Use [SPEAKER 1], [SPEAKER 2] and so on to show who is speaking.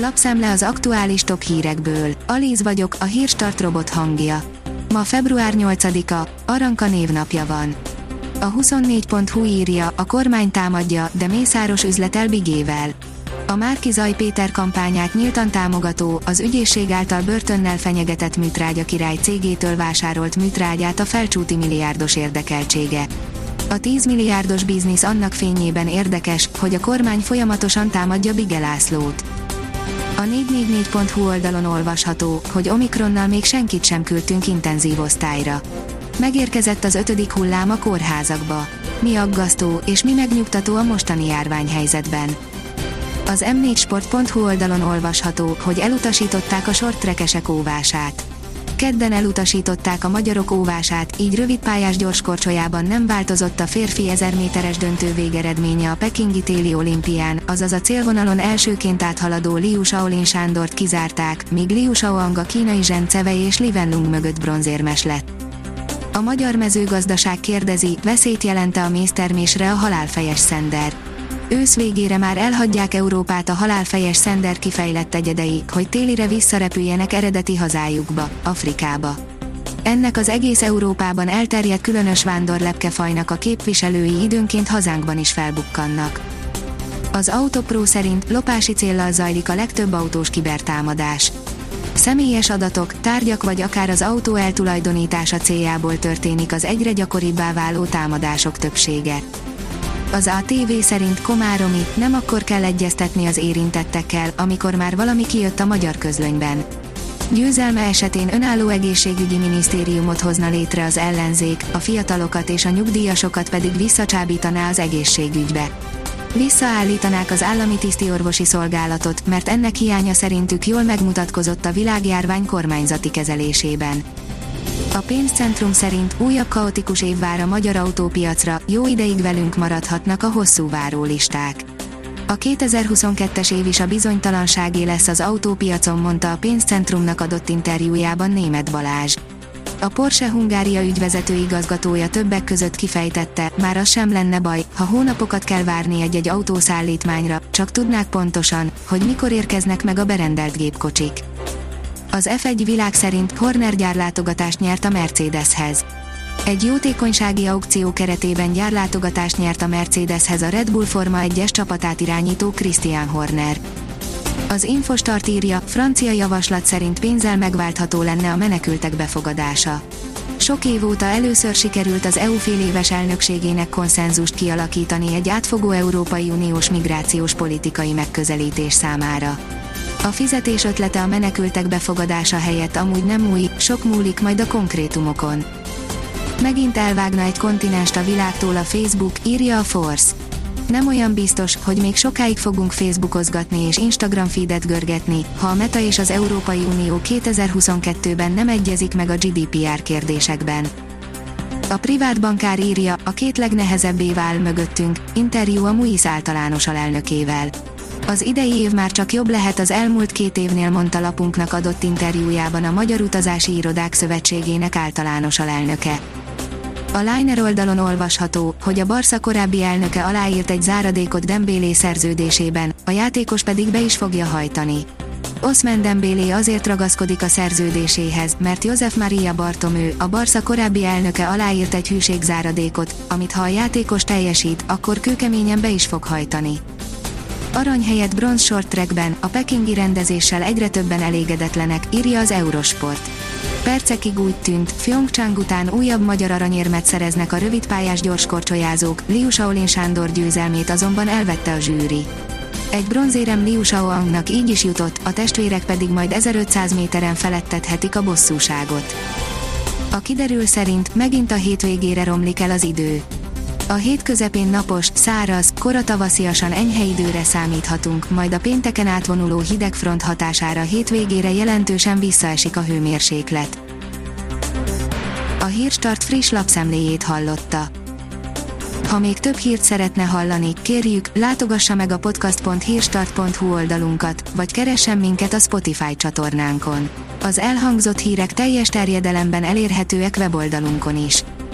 [SPEAKER 1] Lapszemle az aktuális top hírekből. Alíz vagyok, a hírstart robot hangja. Ma február 8-a, Aranka névnapja van. A 24.hu írja, a kormány támadja, de Mészáros üzletel Bigével. A Márki Zaj Péter kampányát nyíltan támogató, az ügyészség által börtönnel fenyegetett műtrágya király cégétől vásárolt műtrágyát a felcsúti milliárdos érdekeltsége. A 10 milliárdos biznisz annak fényében érdekes, hogy a kormány folyamatosan támadja Bige Lászlót. A 444.hu oldalon olvasható, hogy Omikronnal még senkit sem küldtünk intenzív osztályra. Megérkezett az ötödik hullám a kórházakba. Mi aggasztó és mi megnyugtató a mostani járványhelyzetben. Az m4sport.hu oldalon olvasható, hogy elutasították a sortrekesek óvását. Kedden elutasították a magyarok óvását, így rövidpályás gyorskorcsolyában nem változott a férfi 1000 méteres döntő végeredménye a Pekingi téli olimpián, azaz a célvonalon elsőként áthaladó Liu Shaolin Sándort kizárták, míg Liu Shaoang a kínai Zhen Cevei és Li Wenlung mögött bronzérmes lett. A magyar mezőgazdaság kérdezi, veszélyt jelente a méztermésre a halálfejes szender. Ősz végére már elhagyják Európát a halálfejes szender kifejlett egyedei, hogy télire visszarepüljenek eredeti hazájukba, Afrikába. Ennek az egész Európában elterjedt különös vándorlepkefajnak a képviselői időnként hazánkban is felbukkannak. Az Autopro szerint lopási céllal zajlik a legtöbb autós kibertámadás. Személyes adatok, tárgyak vagy akár az autó eltulajdonítása céljából történik az egyre gyakoribbá váló támadások többsége. Az ATV szerint Komáromi nem akkor kell egyeztetni az érintettekkel, amikor már valami kijött a magyar közlönyben. Győzelme esetén önálló egészségügyi minisztériumot hozna létre az ellenzék, a fiatalokat és a nyugdíjasokat pedig visszacsábítaná az egészségügybe. Visszaállítanák az állami tisztiorvosi szolgálatot, mert ennek hiánya szerintük jól megmutatkozott a világjárvány kormányzati kezelésében. A pénzcentrum szerint újabb kaotikus év vár a magyar autópiacra, jó ideig velünk maradhatnak a hosszú várólisták. A 2022-es év is a bizonytalanságé lesz az autópiacon, mondta a pénzcentrumnak adott interjújában német Balázs. A Porsche Hungária ügyvezető igazgatója többek között kifejtette, már az sem lenne baj, ha hónapokat kell várni egy-egy autószállítmányra, csak tudnák pontosan, hogy mikor érkeznek meg a berendelt gépkocsik. Az F1 világ szerint Horner gyárlátogatást nyert a Mercedeshez. Egy jótékonysági aukció keretében gyárlátogatást nyert a Mercedeshez a Red Bull Forma 1-es csapatát irányító Christian Horner. Az Infostart írja, francia javaslat szerint pénzzel megváltható lenne a menekültek befogadása. Sok év óta először sikerült az EU fél éves elnökségének konszenzust kialakítani egy átfogó Európai Uniós migrációs politikai megközelítés számára. A fizetés ötlete a menekültek befogadása helyett amúgy nem új, sok múlik majd a konkrétumokon. Megint elvágna egy kontinenst a világtól a Facebook, írja a Force. Nem olyan biztos, hogy még sokáig fogunk Facebookozgatni és Instagram feedet görgetni, ha a Meta és az Európai Unió 2022-ben nem egyezik meg a GDPR kérdésekben. A privát bankár írja, a két legnehezebbé vál mögöttünk, interjú a MUIS általános alelnökével. Az idei év már csak jobb lehet az elmúlt két évnél mondta lapunknak adott interjújában a Magyar Utazási Irodák Szövetségének általános alelnöke. A Liner oldalon olvasható, hogy a Barca korábbi elnöke aláírt egy záradékot Dembélé szerződésében, a játékos pedig be is fogja hajtani. Osman Dembélé azért ragaszkodik a szerződéséhez, mert Josef Maria Bartomő, a Barca korábbi elnöke aláírt egy hűségzáradékot, amit ha a játékos teljesít, akkor kőkeményen be is fog hajtani. Arany helyett bronz short trackben, a pekingi rendezéssel egyre többen elégedetlenek, írja az Eurosport. Percekig úgy tűnt, Pyeongchang után újabb magyar aranyérmet szereznek a rövidpályás gyorskorcsolyázók, Liu Shaolin Sándor győzelmét azonban elvette a zsűri. Egy bronzérem Liu Shaoangnak így is jutott, a testvérek pedig majd 1500 méteren felettethetik a bosszúságot. A kiderül szerint megint a hétvégére romlik el az idő. A hét közepén napos, száraz, koratavasziasan enyhe időre számíthatunk, majd a pénteken átvonuló hidegfront hatására hétvégére jelentősen visszaesik a hőmérséklet. A Hírstart friss lapszemléjét hallotta. Ha még több hírt szeretne hallani, kérjük, látogassa meg a podcast.hírstart.hu oldalunkat, vagy keressen minket a Spotify csatornánkon. Az elhangzott hírek teljes terjedelemben elérhetőek weboldalunkon is.